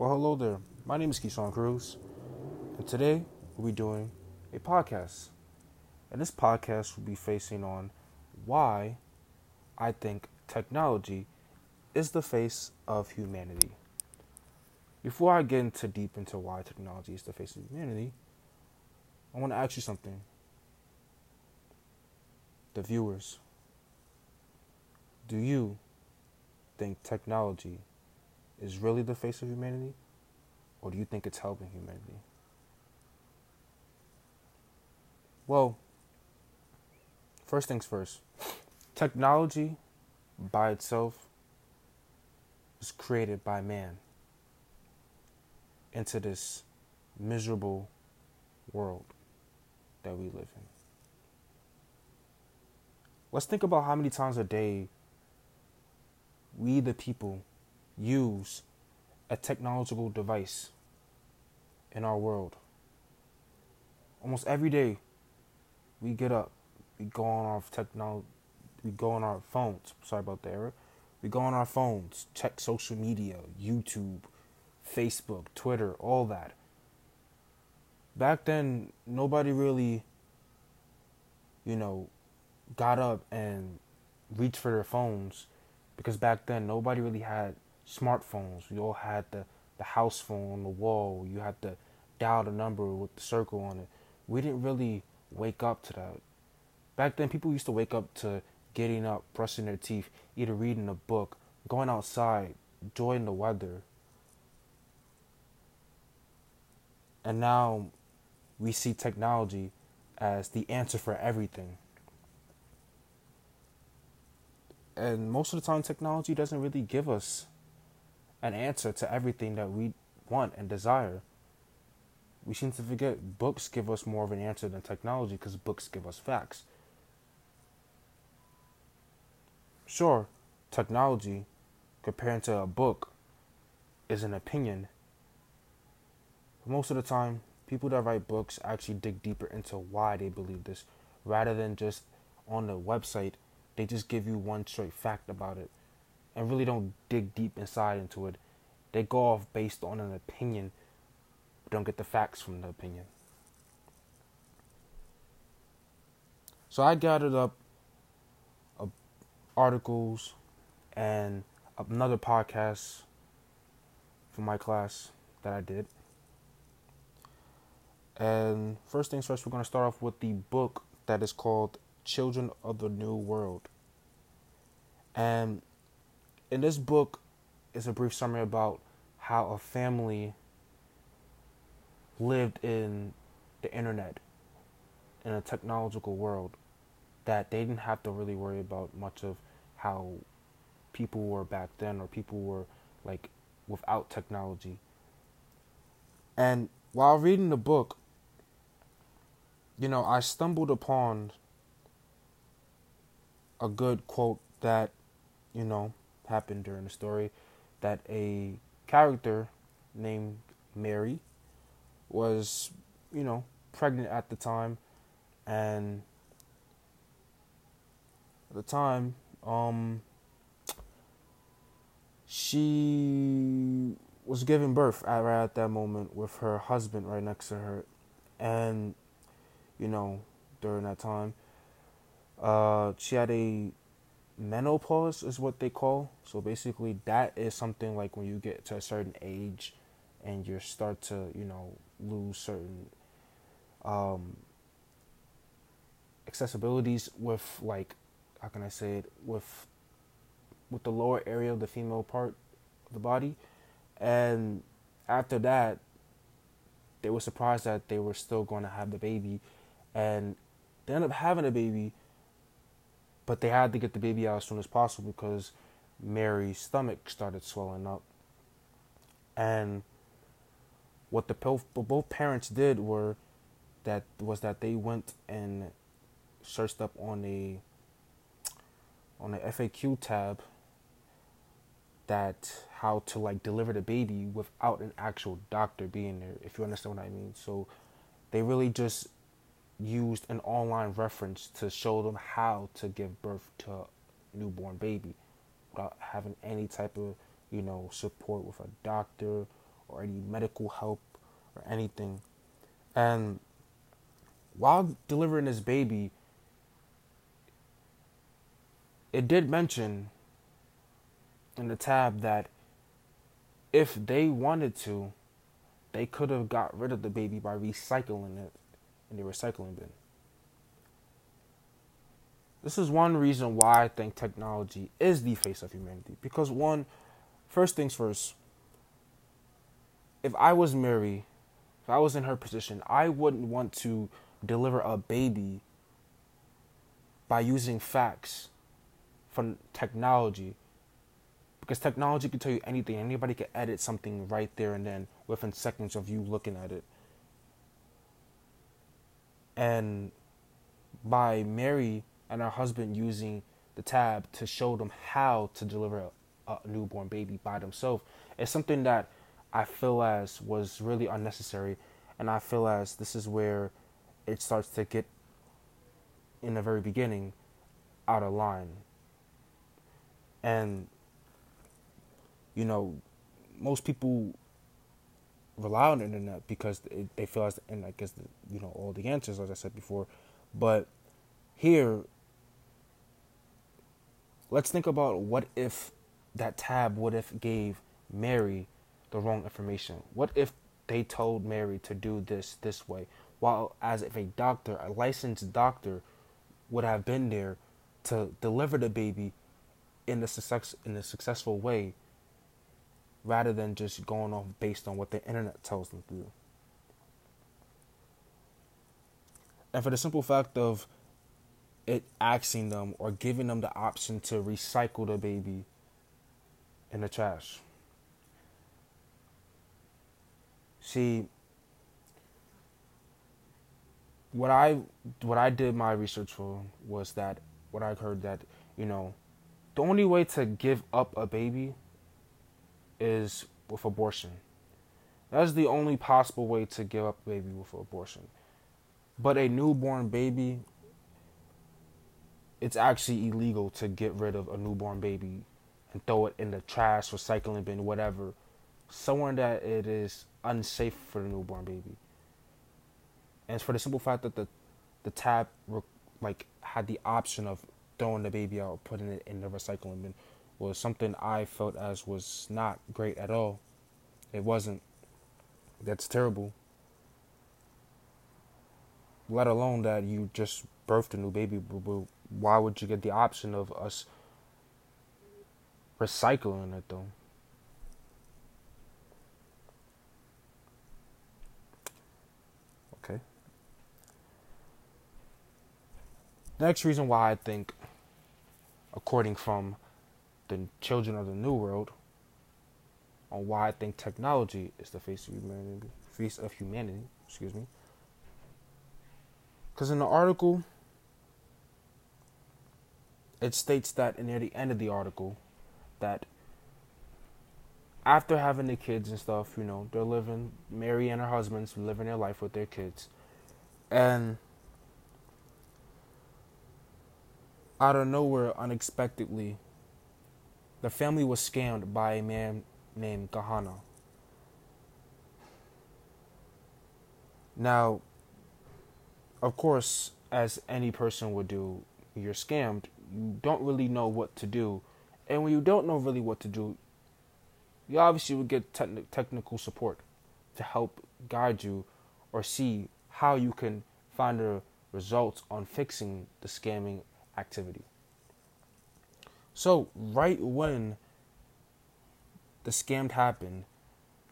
Well, hello there. My name is Keyshawn Cruz, and today we'll be doing a podcast. And this podcast will be facing on why I think technology is the face of humanity. Before I get into deep into why technology is the face of humanity, I want to ask you something. The viewers, do you think technology is really the face of humanity? Or do you think it's helping humanity? Well, first things first technology by itself was created by man into this miserable world that we live in. Let's think about how many times a day we, the people, use a technological device in our world. Almost every day we get up, we go on our technology, we go on our phones. Sorry about the error. We go on our phones, check social media, YouTube, Facebook, Twitter, all that. Back then, nobody really, you know, got up and reached for their phones because back then nobody really had smartphones. We all had the, the house phone on the wall. You had to dial the number with the circle on it. We didn't really wake up to that. Back then, people used to wake up to getting up, brushing their teeth, either reading a book, going outside, enjoying the weather. And now we see technology as the answer for everything. And most of the time, technology doesn't really give us an answer to everything that we want and desire. We seem to forget books give us more of an answer than technology because books give us facts. Sure, technology compared to a book is an opinion. But most of the time, people that write books actually dig deeper into why they believe this rather than just on the website, they just give you one straight fact about it and really don't dig deep inside into it. They go off based on an opinion, don't get the facts from the opinion. So I gathered up uh, articles and another podcast for my class that I did. And first things first, we're going to start off with the book that is called Children of the New World. And in this book is a brief summary about how a family lived in the internet in a technological world that they didn't have to really worry about much of how people were back then or people were like without technology. And while reading the book, you know, I stumbled upon a good quote that, you know, happened during the story that a character named Mary was, you know, pregnant at the time. And at the time um she was giving birth at, right at that moment with her husband right next to her. And you know during that time uh she had a menopause is what they call. So basically, that is something like when you get to a certain age, and you start to you know lose certain um, accessibilities with like how can I say it? With with the lower area of the female part of the body, and after that, they were surprised that they were still going to have the baby, and they ended up having a baby but they had to get the baby out as soon as possible because Mary's stomach started swelling up. And what the both parents did were that was that they went and searched up on a on the FAQ tab that how to like deliver the baby without an actual doctor being there if you understand what I mean. So they really just used an online reference to show them how to give birth to a newborn baby without having any type of, you know, support with a doctor or any medical help or anything. And while delivering this baby, it did mention in the tab that if they wanted to, they could have got rid of the baby by recycling it in the recycling bin. This is one reason why I think technology is the face of humanity. Because, one, first things first, if I was Mary, if I was in her position, I wouldn't want to deliver a baby by using facts from technology because technology can tell you anything anybody can edit something right there and then within seconds of you looking at it and by mary and her husband using the tab to show them how to deliver a, a newborn baby by themselves it's something that i feel as was really unnecessary and i feel as this is where it starts to get in the very beginning out of line. And you know, most people rely on the internet because it, they feel as and I guess the, you know all the answers as I said before, but here let's think about what if that tab what if gave Mary the wrong information? What if they told Mary to do this this way? while as if a doctor, a licensed doctor, would have been there to deliver the baby in a success in a successful way rather than just going off based on what the internet tells them to do. And for the simple fact of it asking them or giving them the option to recycle the baby in the trash. See, what I what I did my research for was that what I heard that you know the only way to give up a baby is with abortion. That's the only possible way to give up a baby with abortion. But a newborn baby, it's actually illegal to get rid of a newborn baby and throw it in the trash, recycling bin, whatever, somewhere that it is unsafe for the newborn baby and it's for the simple fact that the the tab like had the option of throwing the baby out, putting it in the recycling bin, was something I felt as was not great at all. It wasn't. That's terrible. Let alone that you just birthed a new baby. Why would you get the option of us recycling it though? Okay. Next reason why I think, according from the children of the new world, on why I think technology is the face of humanity, face of humanity, excuse me. Because in the article, it states that near the end of the article, that after having the kids and stuff, you know, they're living, Mary and her husband's living their life with their kids. And out of nowhere, unexpectedly, the family was scammed by a man named Kahana. Now, of course, as any person would do, you're scammed, you don't really know what to do. And when you don't know really what to do, you obviously would get te- technical support to help guide you or see how you can find the results on fixing the scamming activity. So, right when the scam happened,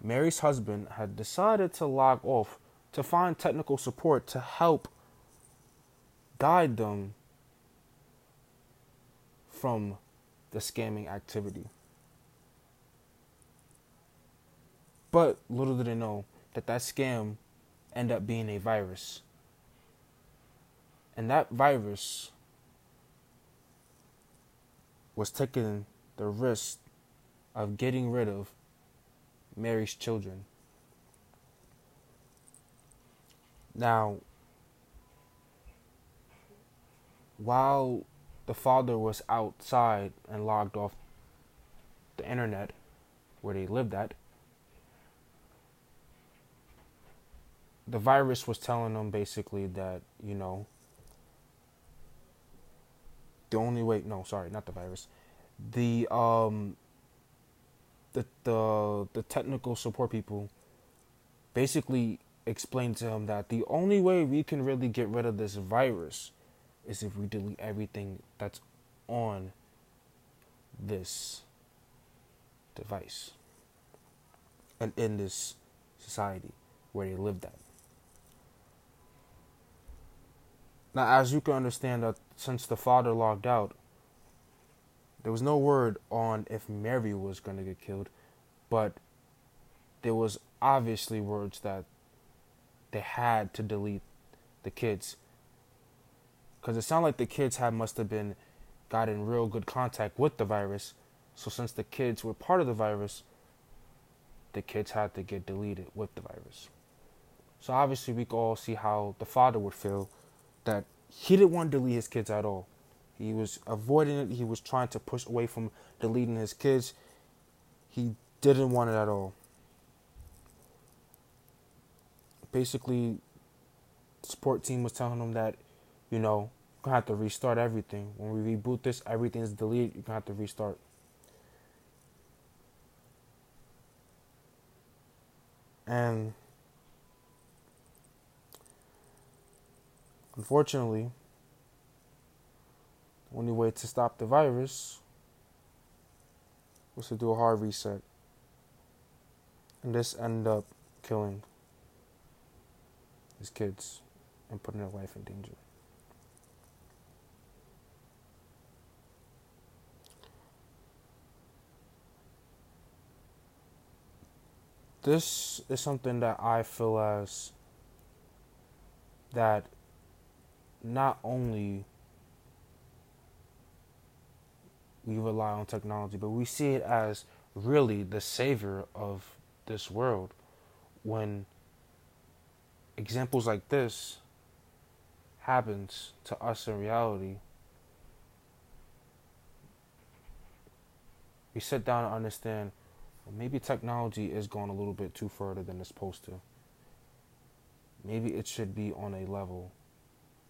Mary's husband had decided to log off to find technical support to help guide them from the scamming activity. But little did they know that that scam ended up being a virus. And that virus was taking the risk of getting rid of Mary's children. Now, while the father was outside and logged off the internet where they lived at, the virus was telling them basically that you know the only way no sorry not the virus the um the the the technical support people basically explained to him that the only way we can really get rid of this virus is if we delete everything that's on this device and in this society where they lived at. Now, as you can understand, that since the father logged out, there was no word on if Mary was going to get killed, but there was obviously words that they had to delete the kids because it sounded like the kids had must have been got in real good contact with the virus. So since the kids were part of the virus, the kids had to get deleted with the virus. So obviously we could all see how the father would feel that he didn't want to delete his kids at all. He was avoiding it. He was trying to push away from deleting his kids. He didn't want it at all. Basically, support team was telling him that, you know, you're gonna have to restart everything. When we reboot this, everything's deleted. You're gonna have to restart. And unfortunately, the only way to stop the virus was to do a hard reset. And this ended up killing his kids and putting their life in danger. this is something that I feel as that not only we rely on technology, but we see it as really the savior of this world when examples like this happens to us in reality we sit down and understand maybe technology is going a little bit too further than it's supposed to. Maybe it should be on a level,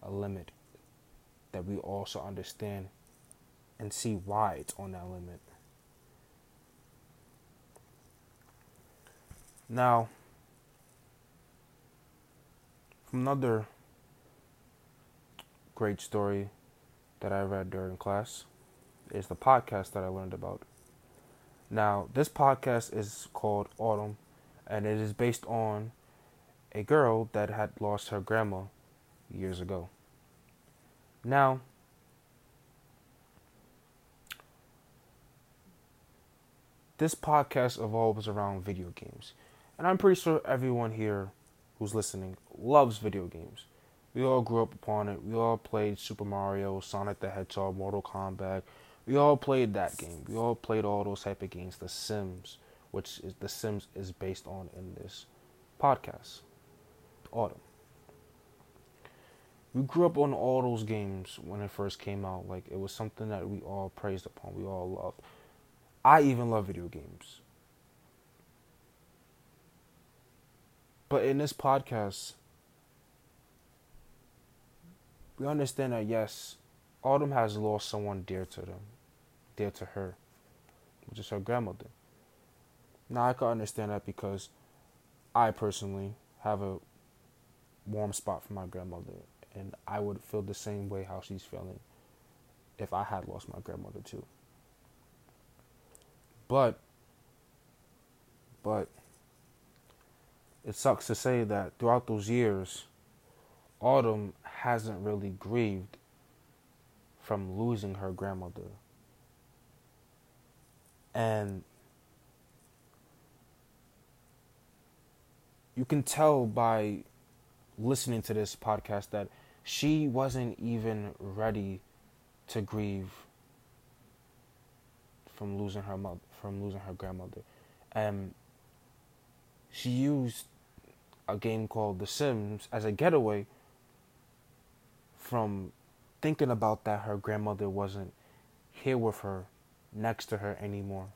a limit that we also understand and see why it's on that limit. Now, another great story that I read during class is the podcast that I learned about. Now, this podcast is called Autumn, and it is based on a girl that had lost her grandma years ago. Now, this podcast evolves around video games. And I'm pretty sure everyone here who's listening loves video games. We all grew up upon it. We all played Super Mario, Sonic the Hedgehog, Mortal Kombat, we all played that game. We all played all those type of games. The Sims, which is The Sims is based on in this podcast. Autumn. We grew up on all those games when it first came out. Like it was something that we all praised upon. We all loved. I even love video games. But in this podcast, we understand that yes, Autumn has lost someone dear to them dear to her, which is her grandmother. Now I can understand that because I personally have a warm spot for my grandmother, and I would feel the same way how she's feeling if I had lost my grandmother too. But, but, it sucks to say that throughout those years, Autumn hasn't really grieved from losing her grandmother and you can tell by listening to this podcast that she wasn't even ready to grieve from losing her mother from losing her grandmother and she used a game called The Sims as a getaway from thinking about that her grandmother wasn't here with her next to her anymore.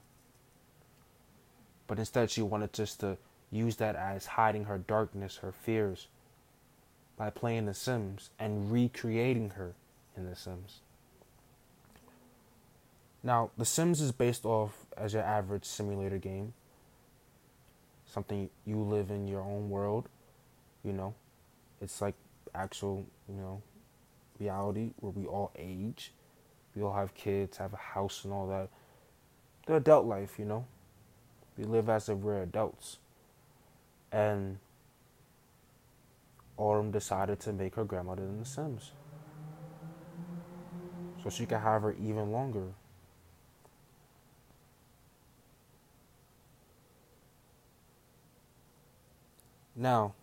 But instead, she wanted just to use that as hiding her darkness, her fears, by playing The Sims and recreating her in The Sims. Now, The Sims is based off as your average simulator game. Something you live in your own world, you know. It's like actual, you know, reality where we all age. We all have kids, have a house and all that. The adult life, you know. We live as if we're adults. And Autumn decided to make her grandmother in The Sims. So she could have her even longer. Now,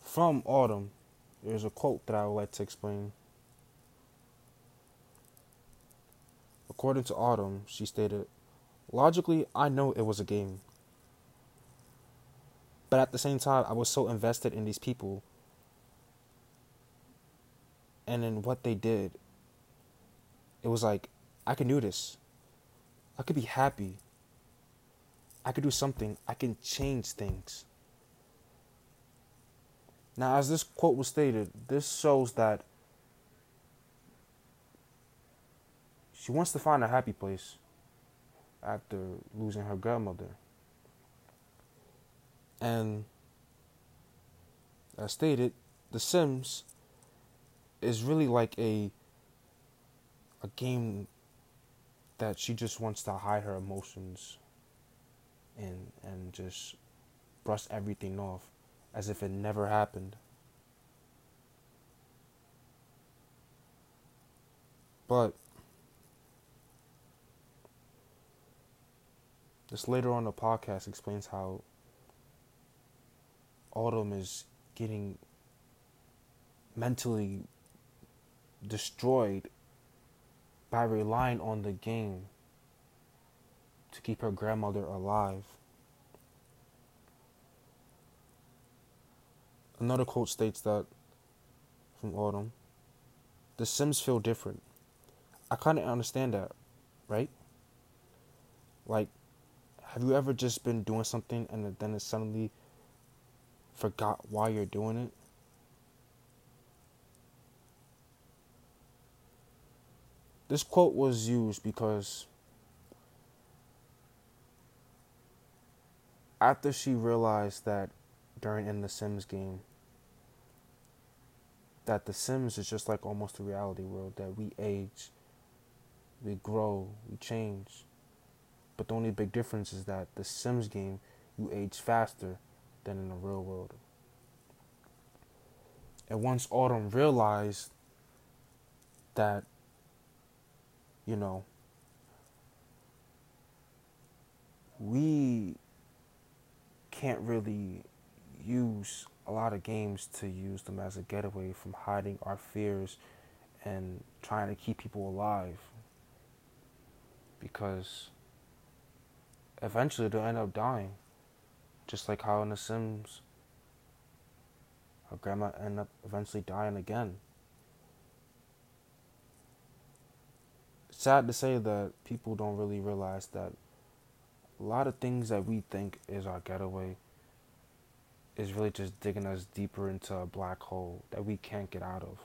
from Autumn, there's a quote that I would like to explain. According to Autumn, she stated, Logically, I know it was a game. But at the same time, I was so invested in these people and in what they did. It was like, I can do this. I could be happy. I could do something. I can change things. Now, as this quote was stated, this shows that she wants to find a happy place after losing her grandmother. And as stated, The Sims is really like a a game that she just wants to hide her emotions and and just brush everything off as if it never happened. But this later on the podcast explains how Autumn is getting mentally destroyed by relying on the game to keep her grandmother alive. Another quote states that from Autumn The Sims feel different. I kind of understand that, right? Like, have you ever just been doing something and then it suddenly forgot why you're doing it? This quote was used because after she realized that during in the Sims game that the Sims is just like almost a reality world that we age, we grow, we change. But the only big difference is that the Sims game you age faster than in the real world. And once Autumn realized that you know, we can't really use a lot of games to use them as a getaway from hiding our fears and trying to keep people alive. Because eventually they'll end up dying. Just like how in The Sims, our grandma ended up eventually dying again. sad to say that people don't really realize that a lot of things that we think is our getaway is really just digging us deeper into a black hole that we can't get out of.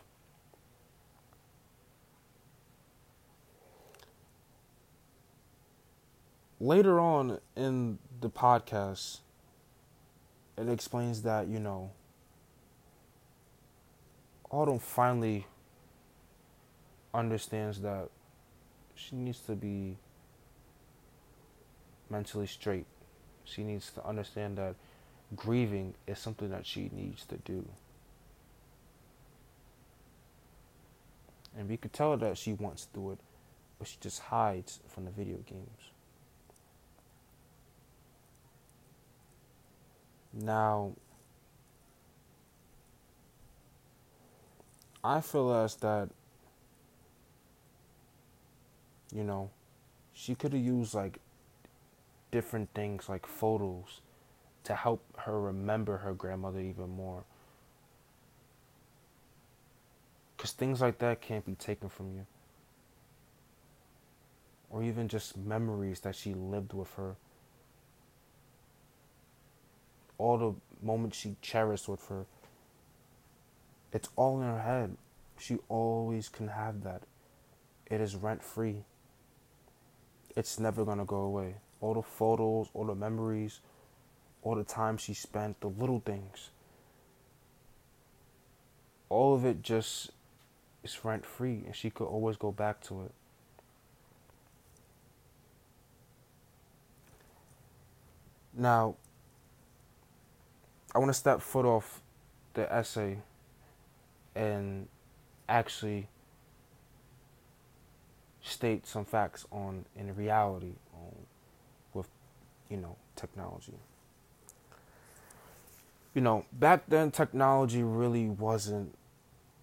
Later on in the podcast, it explains that, you know, Autumn finally understands that she needs to be mentally straight. She needs to understand that grieving is something that she needs to do. And we could tell that she wants to do it, but she just hides from the video games. Now, I feel as that you know, she could have used like different things like photos to help her remember her grandmother even more. Because things like that can't be taken from you. Or even just memories that she lived with her all the moments she cherished with her. It's all in her head. She always can have that. It is rent free. It's never gonna go away. All the photos, all the memories, all the time she spent, the little things. All of it just is rent free and she could always go back to it. Now, I want to step foot off the essay and actually state some facts on in reality on, with you know technology. You know, back then technology really wasn't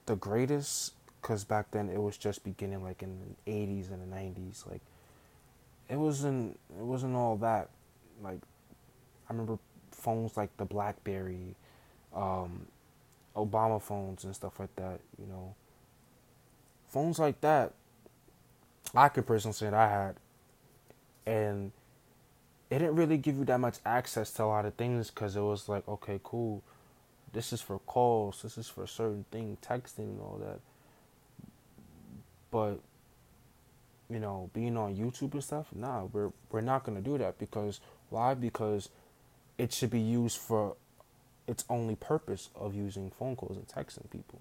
the greatest because back then it was just beginning like in the 80s and the 90s like it wasn't it wasn't all that like I remember phones like the BlackBerry, um, Obama phones and stuff like that. You know, phones like that. I could personally say that I had, and it didn't really give you that much access to a lot of things because it was like, okay, cool, this is for calls, this is for a certain thing, texting and all that. But you know, being on YouTube and stuff, nah, we're we're not gonna do that because why? Because it should be used for its only purpose of using phone calls and texting people.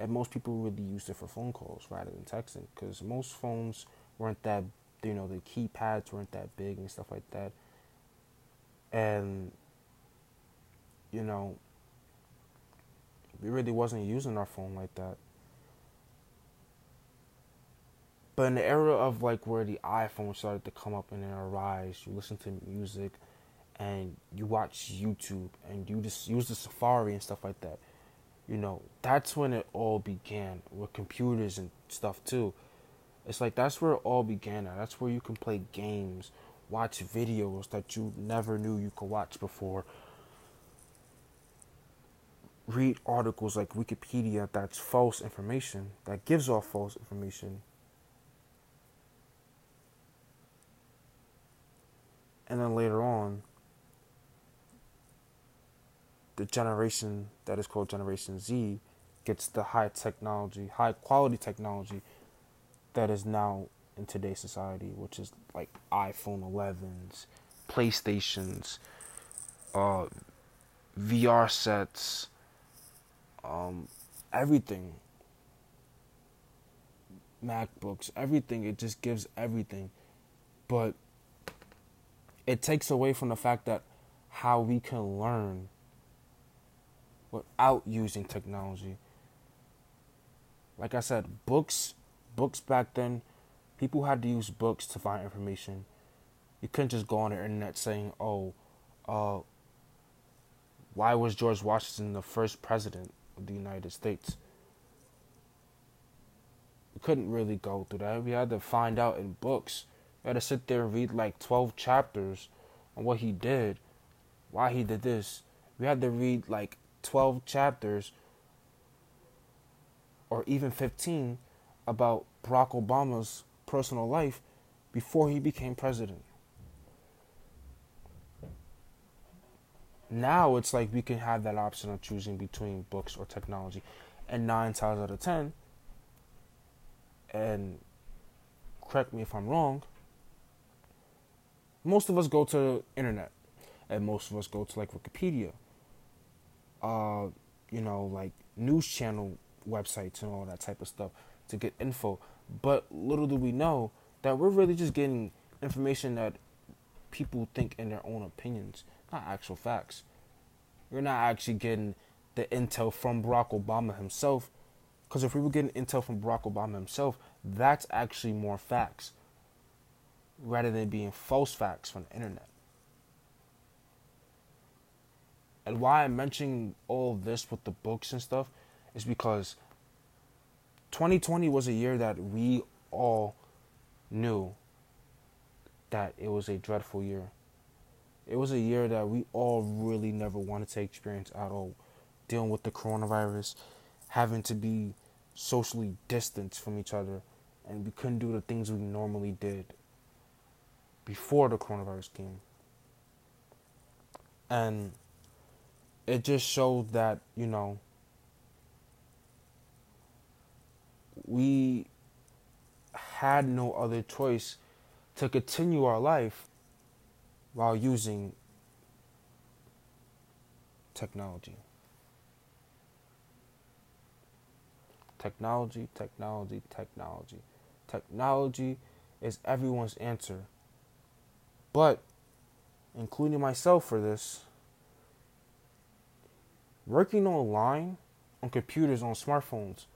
And most people really used it for phone calls rather than texting because most phones weren't that, you know, the keypads weren't that big and stuff like that. And, you know, we really wasn't using our phone like that. But in the era of like where the iPhone started to come up and then arise, you listen to music and you watch YouTube and you just use the Safari and stuff like that. You know, that's when it all began with computers and stuff too. It's like that's where it all began at. That's where you can play games, watch videos that you never knew you could watch before. Read articles like Wikipedia that's false information, that gives off false information. And then later on, the generation that is called Generation Z gets the high technology, high quality technology that is now in today's society, which is like iPhone 11s, PlayStations, uh, VR sets, um, everything. MacBooks, everything. It just gives everything. But it takes away from the fact that how we can learn without using technology. Like I said, books, books back then, people had to use books to find information. You couldn't just go on the internet saying, "Oh, uh, why was George Washington the first president of the United States?" We couldn't really go through that. We had to find out in books. We had to sit there and read like twelve chapters on what he did, why he did this. We had to read like 12 chapters or even 15 about Barack Obama's personal life before he became president. Now it's like we can have that option of choosing between books or technology. And nine times out of ten, and correct me if I'm wrong, most of us go to internet and most of us go to like Wikipedia uh, you know, like news channel websites and all that type of stuff to get info. But little do we know that we're really just getting information that people think in their own opinions, not actual facts. We're not actually getting the intel from Barack Obama himself. Because if we were getting intel from Barack Obama himself, that's actually more facts rather than being false facts from the internet. And why I'm mentioning all this with the books and stuff is because 2020 was a year that we all knew that it was a dreadful year. It was a year that we all really never wanted to experience at all. Dealing with the coronavirus, having to be socially distanced from each other, and we couldn't do the things we normally did before the coronavirus came. And it just shows that, you know, we had no other choice to continue our life while using technology. Technology, technology, technology. Technology is everyone's answer. But, including myself for this, working online on computers, on smartphones,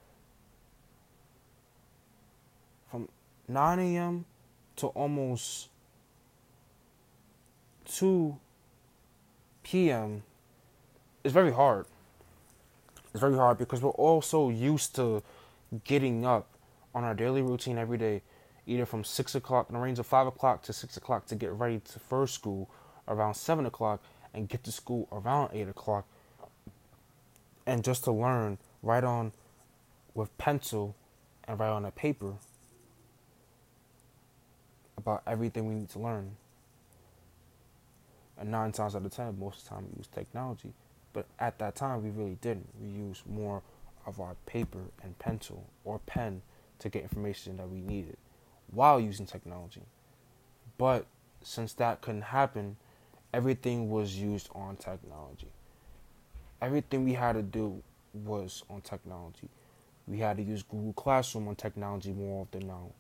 from 9 a.m. to almost 2 p.m. is very hard. It's very hard because we're all so used to getting up on our daily routine every day, either from 6 o'clock in the range of 5 o'clock to 6 o'clock to get ready to first school around 7 o'clock and get to school around 8 o'clock. And just to learn, write on with pencil and write on a paper about everything we need to learn. And nine times out of ten, most of the time we use technology. But at that time, we really didn't. We used more of our paper and pencil or pen to get information that we needed while using technology. But since that couldn't happen, everything was used on technology. Everything we had to do was on technology. We had to use Google Classroom on technology more often now.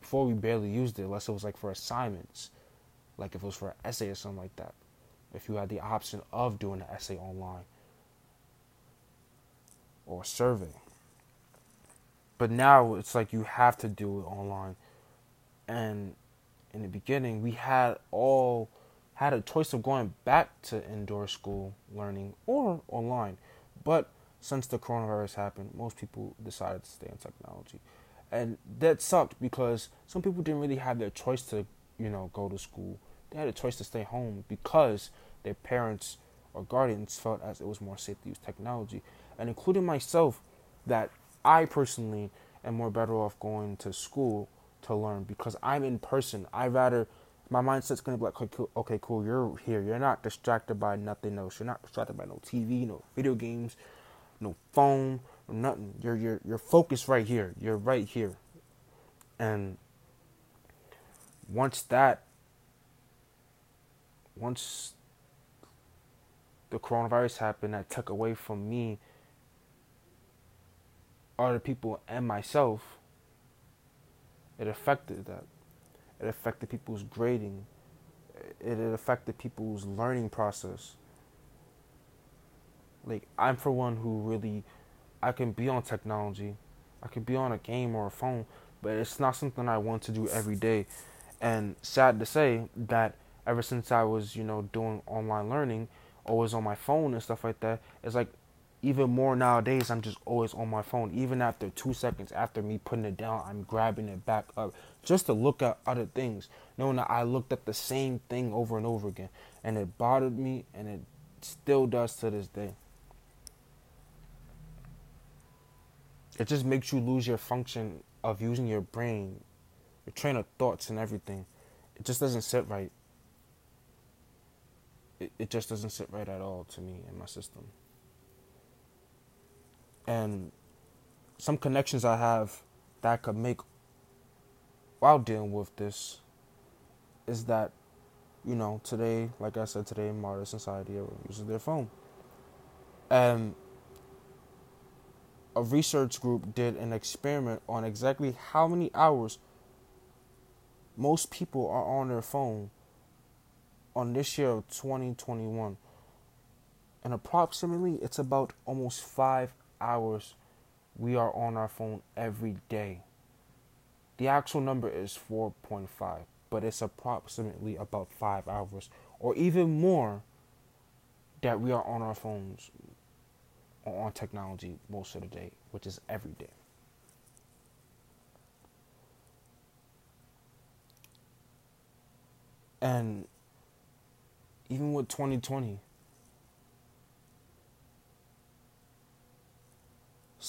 Before we barely used it, unless it was like for assignments, like if it was for an essay or something like that. If you had the option of doing an essay online or a survey. But now it's like you have to do it online. And in the beginning, we had all had a choice of going back to indoor school learning or online. But since the coronavirus happened, most people decided to stay in technology. And that sucked because some people didn't really have their choice to you know go to school. They had a choice to stay home because their parents or guardians felt as it was more safe to use technology. And including myself that i personally am more better off going to school to learn because i'm in person. I rather my mindset's gonna be like okay cool, okay cool you're here you're not distracted by nothing else you're not distracted by no tv no video games no phone nothing. You're you're you're focused right here. You're right here. And once that once the coronavirus happened that took away from me other people and myself it affected that it affected people's grading. It, it affected people's learning process. Like i'm for one who really I can be on technology, I can be on a game or a phone, but it's not something I want to do every day. And sad to say that ever since I was, you know, doing online learning, always on my phone and stuff like that, it's like even more nowadays I'm just always on my phone. Even after two seconds after me putting it down, I'm grabbing it back up just to look at other things, knowing that I looked at the same thing over and over again. And it bothered me and it still does to this day. it just makes you lose your function of using your brain, your train of thoughts and everything. It just doesn't sit right. It, it just doesn't sit right at all to me in my system. And some connections I have that I could make while dealing with this is that, you know, today, like I said, today modern society, uses their phone. And a research group did an experiment on exactly how many hours most people are on their phone on this year of 2021. And approximately, it's about almost five hours we are on our phone every day. The actual number is 4.5, but it's approximately about five hours or even more that we are on our phones or on technology most of the day, which is every day. And even with 2020,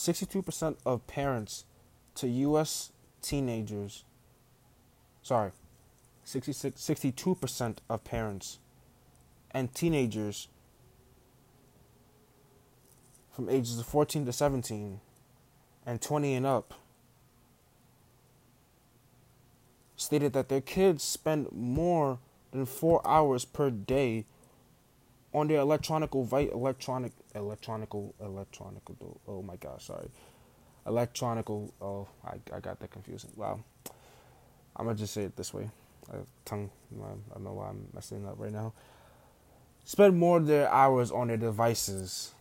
62% of parents to US teenagers, sorry, 66, 62% of parents and teenagers from ages of 14 to 17 and 20 and up stated that their kids spend more than four hours per day on their electronic, electronic electronical electronical oh my gosh sorry. Electronical oh I, I got that confusing. Wow. I'm gonna just say it this way. Uh, tongue i don't know why i'm messing up right now. Spend more of their hours on their devices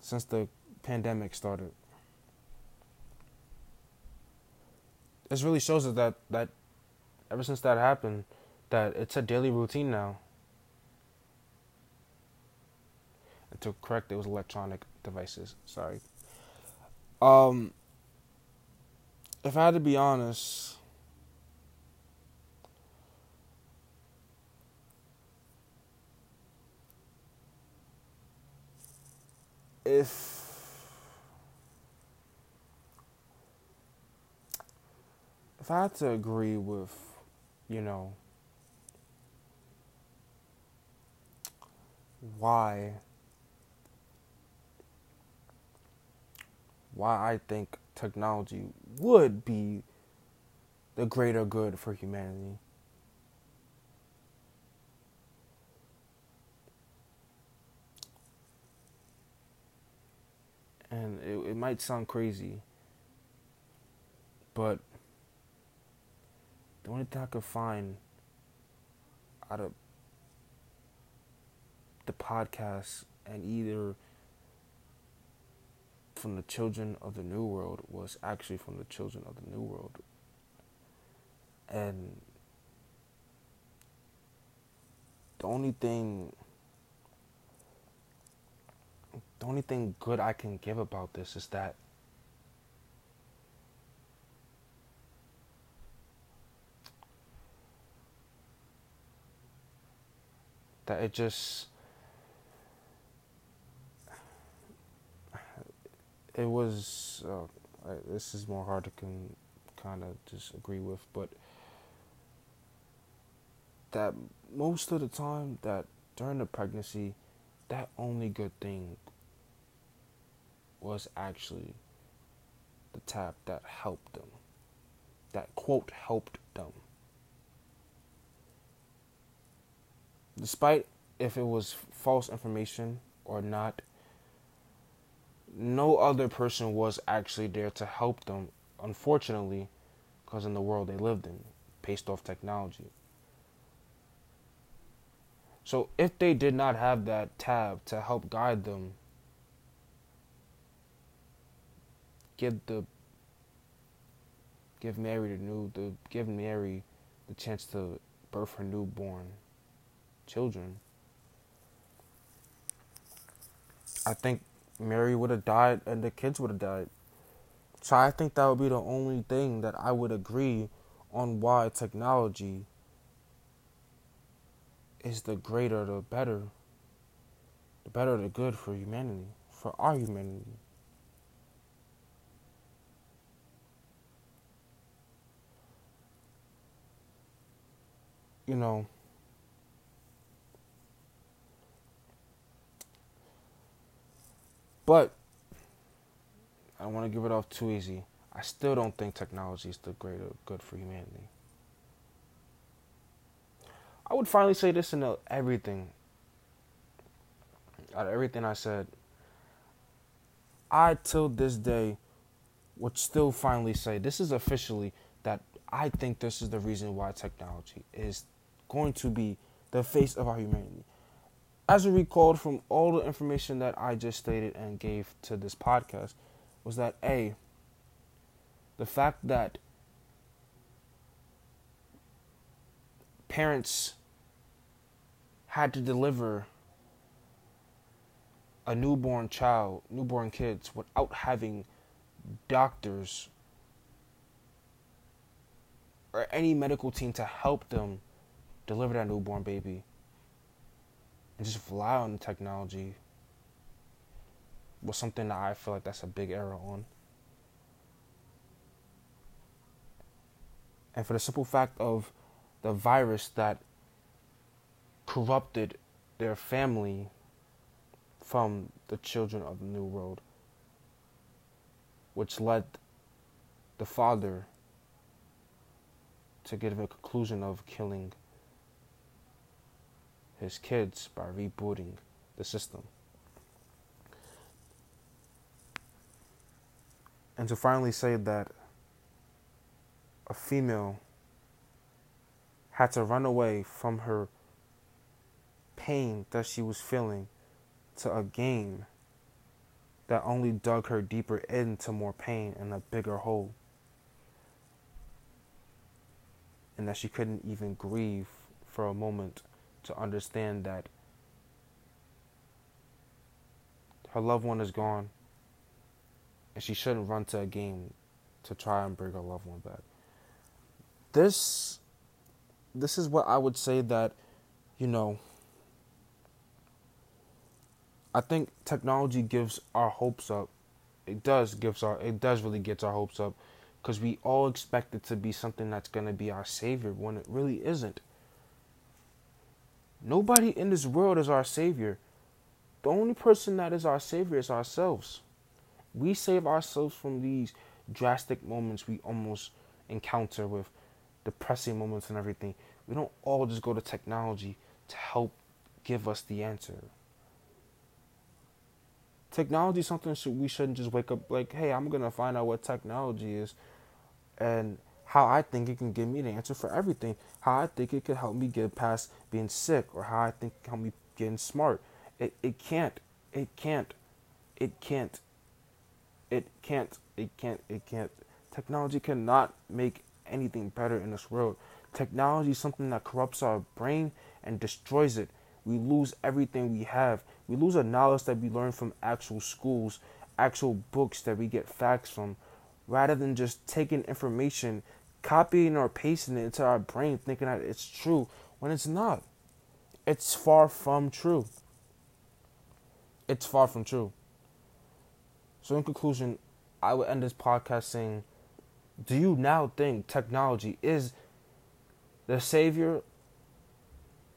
since the pandemic started. This really shows us that that ever since that happened that it's a daily routine now to correct it was electronic devices. Sorry. Um, if I had to be honest, if if I had to agree with, you know, why why I think technology would be the greater good for humanity. And it, it might sound crazy, but the only thing I could find out of the podcast and either from the children of the New World was actually from the children of the New World. And the only thing the only thing good I can give about this is that that it just it was uh, I, this is more hard to con, kind of just agree with, but that most of the time that during the pregnancy, that only good thing was actually the tap that helped them, that quote helped them. Despite if it was false information or not, no other person was actually there to help them, unfortunately, because in the world they lived in, based off technology. So if they did not have that tab to help guide them, give the give Mary the new the give Mary the chance to birth her newborn children. I think Mary would have died and the kids would have died. So I think that would be the only thing that I would agree on why technology is the greater, the better, the better, the good for humanity, for our humanity. You know, But I don't want to give it off too easy. I still don't think technology is the greater good for humanity. I would finally say this in everything. Out of everything I said, I till this day would still finally say this is officially that I think this is the reason why technology is going to be the face of our humanity as we recalled from all the information that I just stated and gave to this podcast, was that A, the fact that parents had to deliver a newborn child, newborn kids, without having doctors or any medical team to help them deliver that newborn baby and just rely on the technology was something that I feel like that's a big error on. And for the simple fact of the virus that corrupted their family from the children of the New World, which led the father to get to a conclusion of killing his kids by rebooting the system. And to finally say that a female had to run away from her pain that she was feeling to a game that only dug her deeper into more pain and a bigger hole. And that she couldn't even grieve for a moment to understand that her loved one is gone and she shouldn't run to a game to try and bring her loved one back. This this is what I would say that you know I think technology gives our hopes up. It does gives our it does really gets our hopes up because we all expect it to be something that's going to be our savior when it really isn't. Nobody in this world is our savior. The only person that is our savior is ourselves. We save ourselves from these drastic moments we almost encounter with depressing moments and everything. We don't all just go to technology to help give us the answer. Technology is something we shouldn't just wake up like, hey, I'm gonna find out what technology is and how I think it can give me the answer for everything. How I think it could help me get past being sick or how I think it can help me getting smart. It it can't. It can't. It can't. It can't. It can't. It can't. Technology cannot make anything better in this world. Technology is something that corrupts our brain and destroys it. We lose everything we have. We lose the knowledge that we learn from actual schools, actual books that we get facts from, rather than just taking information, copying or pasting it into our brain, thinking that it's true when it's not. It's far from true. It's far from true. So, in conclusion, I would end this podcast saying, Do you now think technology is the savior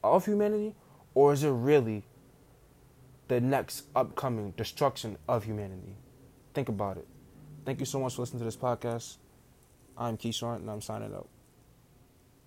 of humanity, or is it really the next upcoming destruction of humanity? Think about it. Thank you so much for listening to this podcast. I'm Keyshawn, and I'm signing out.